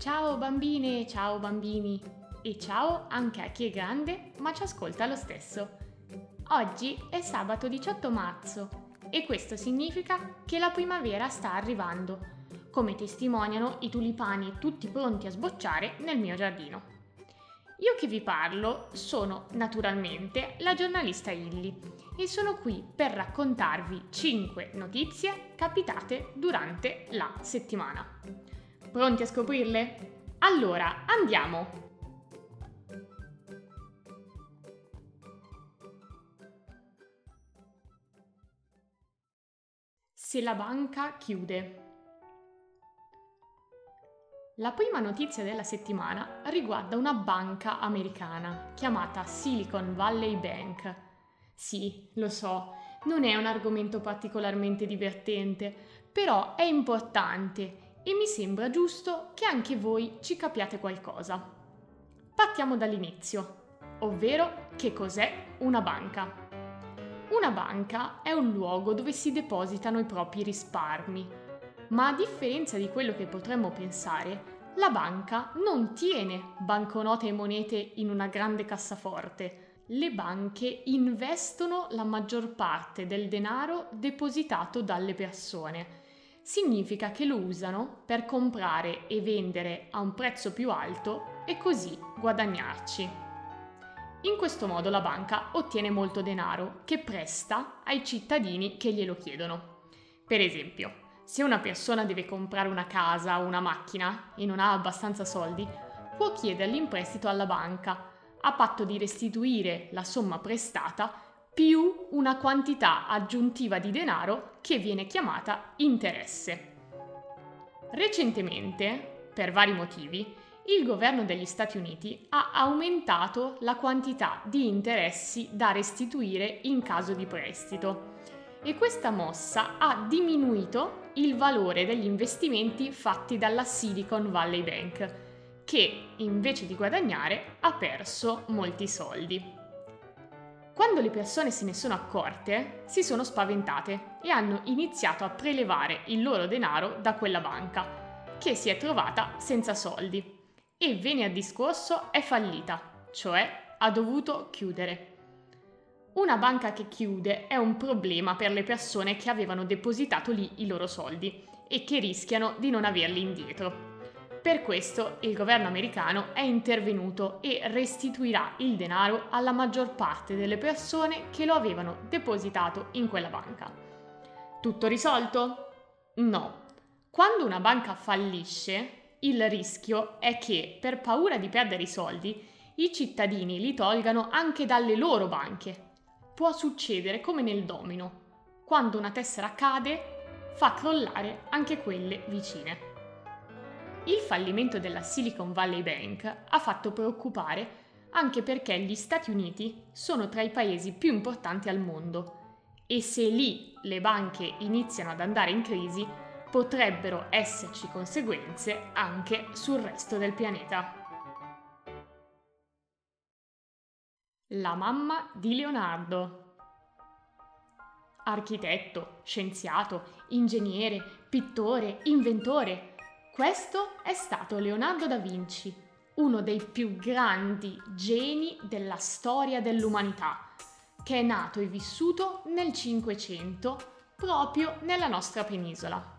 Ciao bambine, ciao bambini e ciao anche a chi è grande ma ci ascolta lo stesso. Oggi è sabato 18 marzo e questo significa che la primavera sta arrivando, come testimoniano i tulipani tutti pronti a sbocciare nel mio giardino. Io che vi parlo sono naturalmente la giornalista Illy e sono qui per raccontarvi 5 notizie capitate durante la settimana. Pronti a scoprirle? Allora, andiamo! Se la banca chiude. La prima notizia della settimana riguarda una banca americana chiamata Silicon Valley Bank. Sì, lo so, non è un argomento particolarmente divertente, però è importante e mi sembra giusto che anche voi ci capiate qualcosa. Partiamo dall'inizio, ovvero che cos'è una banca. Una banca è un luogo dove si depositano i propri risparmi, ma a differenza di quello che potremmo pensare, la banca non tiene banconote e monete in una grande cassaforte. Le banche investono la maggior parte del denaro depositato dalle persone significa che lo usano per comprare e vendere a un prezzo più alto e così guadagnarci. In questo modo la banca ottiene molto denaro che presta ai cittadini che glielo chiedono. Per esempio, se una persona deve comprare una casa o una macchina e non ha abbastanza soldi, può chiederli in prestito alla banca, a patto di restituire la somma prestata più una quantità aggiuntiva di denaro che viene chiamata interesse. Recentemente, per vari motivi, il governo degli Stati Uniti ha aumentato la quantità di interessi da restituire in caso di prestito e questa mossa ha diminuito il valore degli investimenti fatti dalla Silicon Valley Bank, che invece di guadagnare ha perso molti soldi. Quando le persone se ne sono accorte, si sono spaventate e hanno iniziato a prelevare il loro denaro da quella banca, che si è trovata senza soldi. E vene a discorso è fallita, cioè ha dovuto chiudere. Una banca che chiude è un problema per le persone che avevano depositato lì i loro soldi e che rischiano di non averli indietro. Per questo il governo americano è intervenuto e restituirà il denaro alla maggior parte delle persone che lo avevano depositato in quella banca. Tutto risolto? No. Quando una banca fallisce, il rischio è che, per paura di perdere i soldi, i cittadini li tolgano anche dalle loro banche. Può succedere come nel domino. Quando una tessera cade, fa crollare anche quelle vicine. Il fallimento della Silicon Valley Bank ha fatto preoccupare anche perché gli Stati Uniti sono tra i paesi più importanti al mondo e se lì le banche iniziano ad andare in crisi potrebbero esserci conseguenze anche sul resto del pianeta. La mamma di Leonardo. Architetto, scienziato, ingegnere, pittore, inventore, questo è stato Leonardo da Vinci, uno dei più grandi geni della storia dell'umanità, che è nato e vissuto nel Cinquecento proprio nella nostra penisola.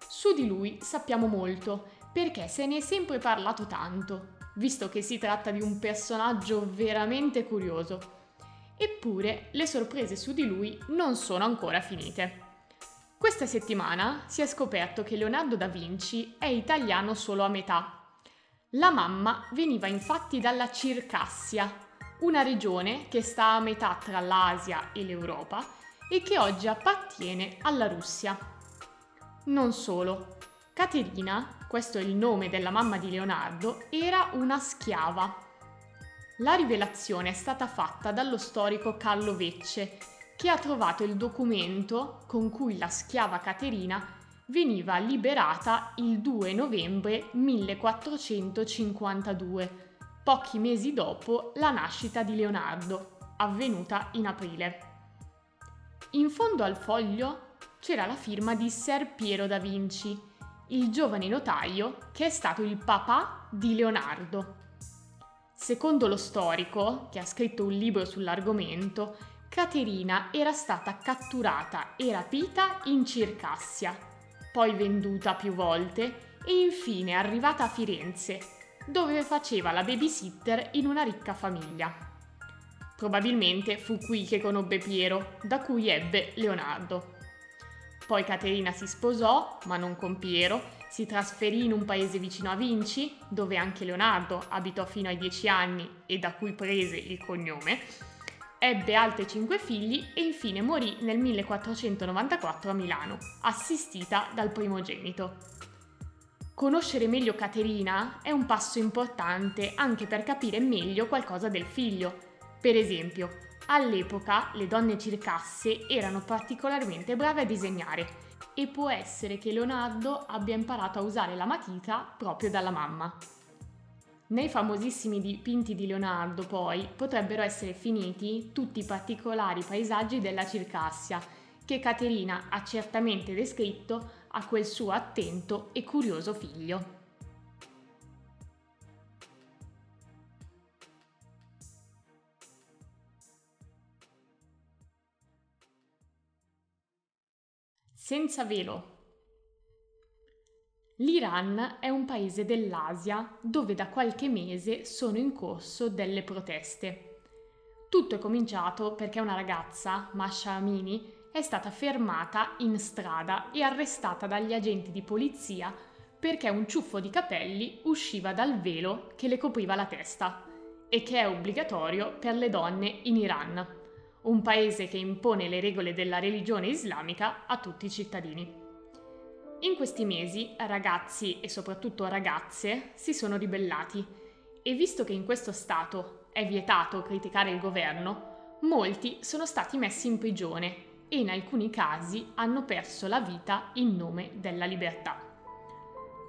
Su di lui sappiamo molto perché se ne è sempre parlato tanto, visto che si tratta di un personaggio veramente curioso. Eppure le sorprese su di lui non sono ancora finite. Questa settimana si è scoperto che Leonardo da Vinci è italiano solo a metà. La mamma veniva infatti dalla Circassia, una regione che sta a metà tra l'Asia e l'Europa e che oggi appartiene alla Russia. Non solo, Caterina, questo è il nome della mamma di Leonardo, era una schiava. La rivelazione è stata fatta dallo storico Carlo Vecce, che ha trovato il documento con cui la schiava Caterina veniva liberata il 2 novembre 1452, pochi mesi dopo la nascita di Leonardo, avvenuta in aprile. In fondo al foglio c'era la firma di Ser Piero da Vinci, il giovane notaio che è stato il papà di Leonardo. Secondo lo storico, che ha scritto un libro sull'argomento, Caterina era stata catturata e rapita in Circassia, poi venduta più volte e infine arrivata a Firenze, dove faceva la babysitter in una ricca famiglia. Probabilmente fu qui che conobbe Piero, da cui ebbe Leonardo. Poi Caterina si sposò, ma non con Piero, si trasferì in un paese vicino a Vinci, dove anche Leonardo abitò fino ai dieci anni e da cui prese il cognome, ebbe altre cinque figli e infine morì nel 1494 a Milano, assistita dal primogenito. Conoscere meglio Caterina è un passo importante anche per capire meglio qualcosa del figlio. Per esempio, all'epoca le donne circasse erano particolarmente brave a disegnare e può essere che Leonardo abbia imparato a usare la matita proprio dalla mamma. Nei famosissimi dipinti di Leonardo, poi, potrebbero essere finiti tutti i particolari paesaggi della Circassia, che Caterina ha certamente descritto a quel suo attento e curioso figlio. Senza velo. L'Iran è un paese dell'Asia dove da qualche mese sono in corso delle proteste. Tutto è cominciato perché una ragazza, Masha Amini, è stata fermata in strada e arrestata dagli agenti di polizia perché un ciuffo di capelli usciva dal velo che le copriva la testa e che è obbligatorio per le donne in Iran, un paese che impone le regole della religione islamica a tutti i cittadini. In questi mesi ragazzi e soprattutto ragazze si sono ribellati e visto che in questo Stato è vietato criticare il governo, molti sono stati messi in prigione e in alcuni casi hanno perso la vita in nome della libertà.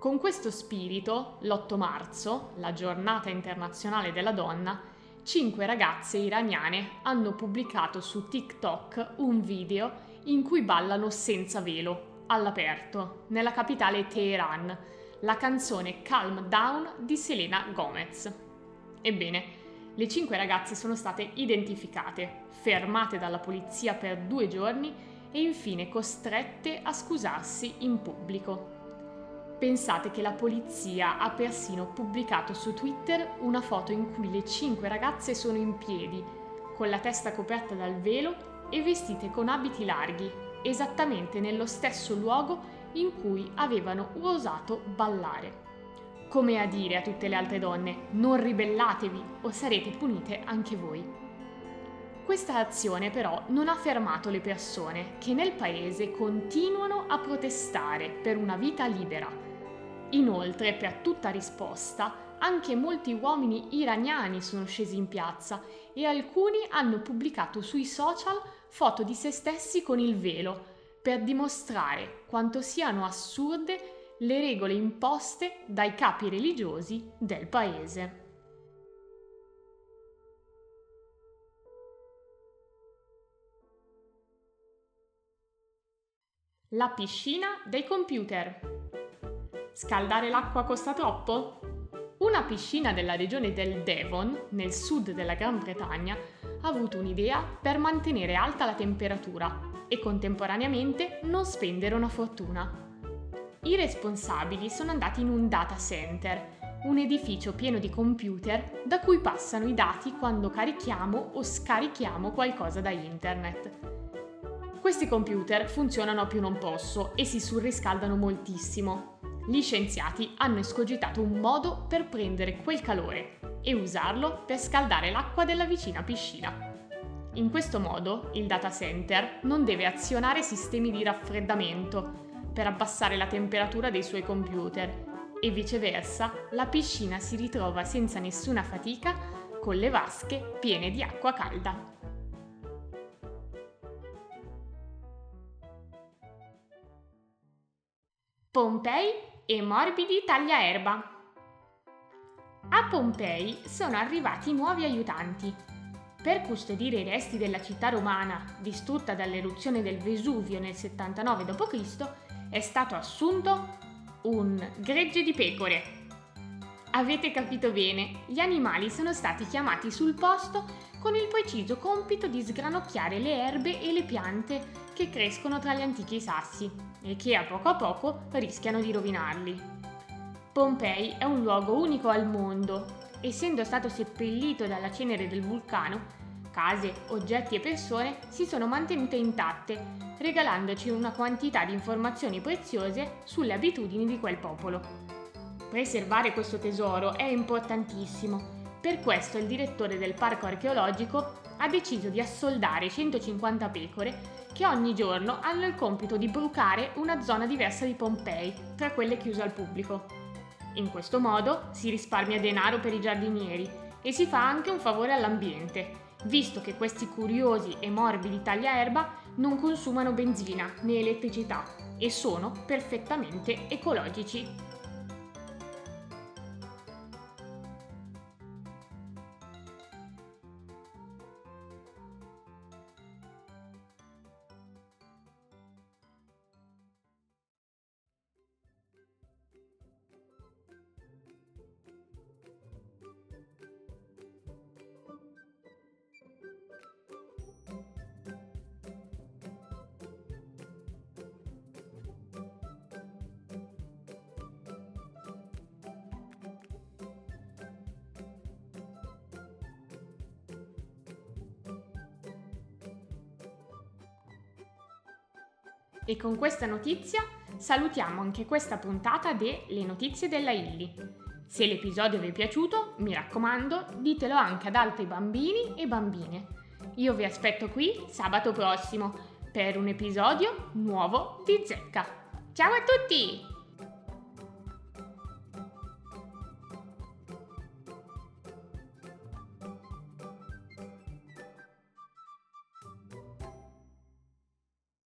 Con questo spirito, l'8 marzo, la giornata internazionale della donna, cinque ragazze iraniane hanno pubblicato su TikTok un video in cui ballano senza velo, all'aperto, nella capitale Teheran, la canzone Calm Down di Selena Gomez. Ebbene, le cinque ragazze sono state identificate, fermate dalla polizia per due giorni e infine costrette a scusarsi in pubblico. Pensate che la polizia ha persino pubblicato su Twitter una foto in cui le cinque ragazze sono in piedi, con la testa coperta dal velo e vestite con abiti larghi, esattamente nello stesso luogo in cui avevano osato ballare come a dire a tutte le altre donne non ribellatevi o sarete punite anche voi. Questa azione però non ha fermato le persone che nel paese continuano a protestare per una vita libera. Inoltre, per tutta risposta, anche molti uomini iraniani sono scesi in piazza e alcuni hanno pubblicato sui social foto di se stessi con il velo per dimostrare quanto siano assurde le regole imposte dai capi religiosi del paese. La piscina dei computer. Scaldare l'acqua costa troppo? Una piscina della regione del Devon, nel sud della Gran Bretagna, ha avuto un'idea per mantenere alta la temperatura e contemporaneamente non spendere una fortuna. I responsabili sono andati in un data center, un edificio pieno di computer da cui passano i dati quando carichiamo o scarichiamo qualcosa da internet. Questi computer funzionano a più non posso e si surriscaldano moltissimo. Gli scienziati hanno escogitato un modo per prendere quel calore e usarlo per scaldare l'acqua della vicina piscina. In questo modo il data center non deve azionare sistemi di raffreddamento, per abbassare la temperatura dei suoi computer e viceversa la piscina si ritrova senza nessuna fatica con le vasche piene di acqua calda. Pompei e morbidi tagliaerba. A Pompei sono arrivati nuovi aiutanti. Per custodire i resti della città romana, distrutta dall'eruzione del Vesuvio nel 79 d.C., è stato assunto Un gregge di pecore. Avete capito bene, gli animali sono stati chiamati sul posto con il preciso compito di sgranocchiare le erbe e le piante che crescono tra gli antichi sassi e che a poco a poco rischiano di rovinarli. Pompei è un luogo unico al mondo, essendo stato seppellito dalla cenere del vulcano, case, oggetti e persone si sono mantenute intatte, regalandoci una quantità di informazioni preziose sulle abitudini di quel popolo. Preservare questo tesoro è importantissimo per questo il direttore del parco archeologico ha deciso di assoldare 150 pecore che ogni giorno hanno il compito di brucare una zona diversa di Pompei, tra quelle chiuse al pubblico. In questo modo si risparmia denaro per i giardinieri e si fa anche un favore all'ambiente, visto che questi curiosi e morbidi tagliaerba non consumano benzina né elettricità e sono perfettamente ecologici. E con questa notizia salutiamo anche questa puntata de Le notizie della Illy. Se l'episodio vi è piaciuto, mi raccomando, ditelo anche ad altri bambini e bambine. Io vi aspetto qui sabato prossimo per un episodio nuovo di Zecca. Ciao a tutti!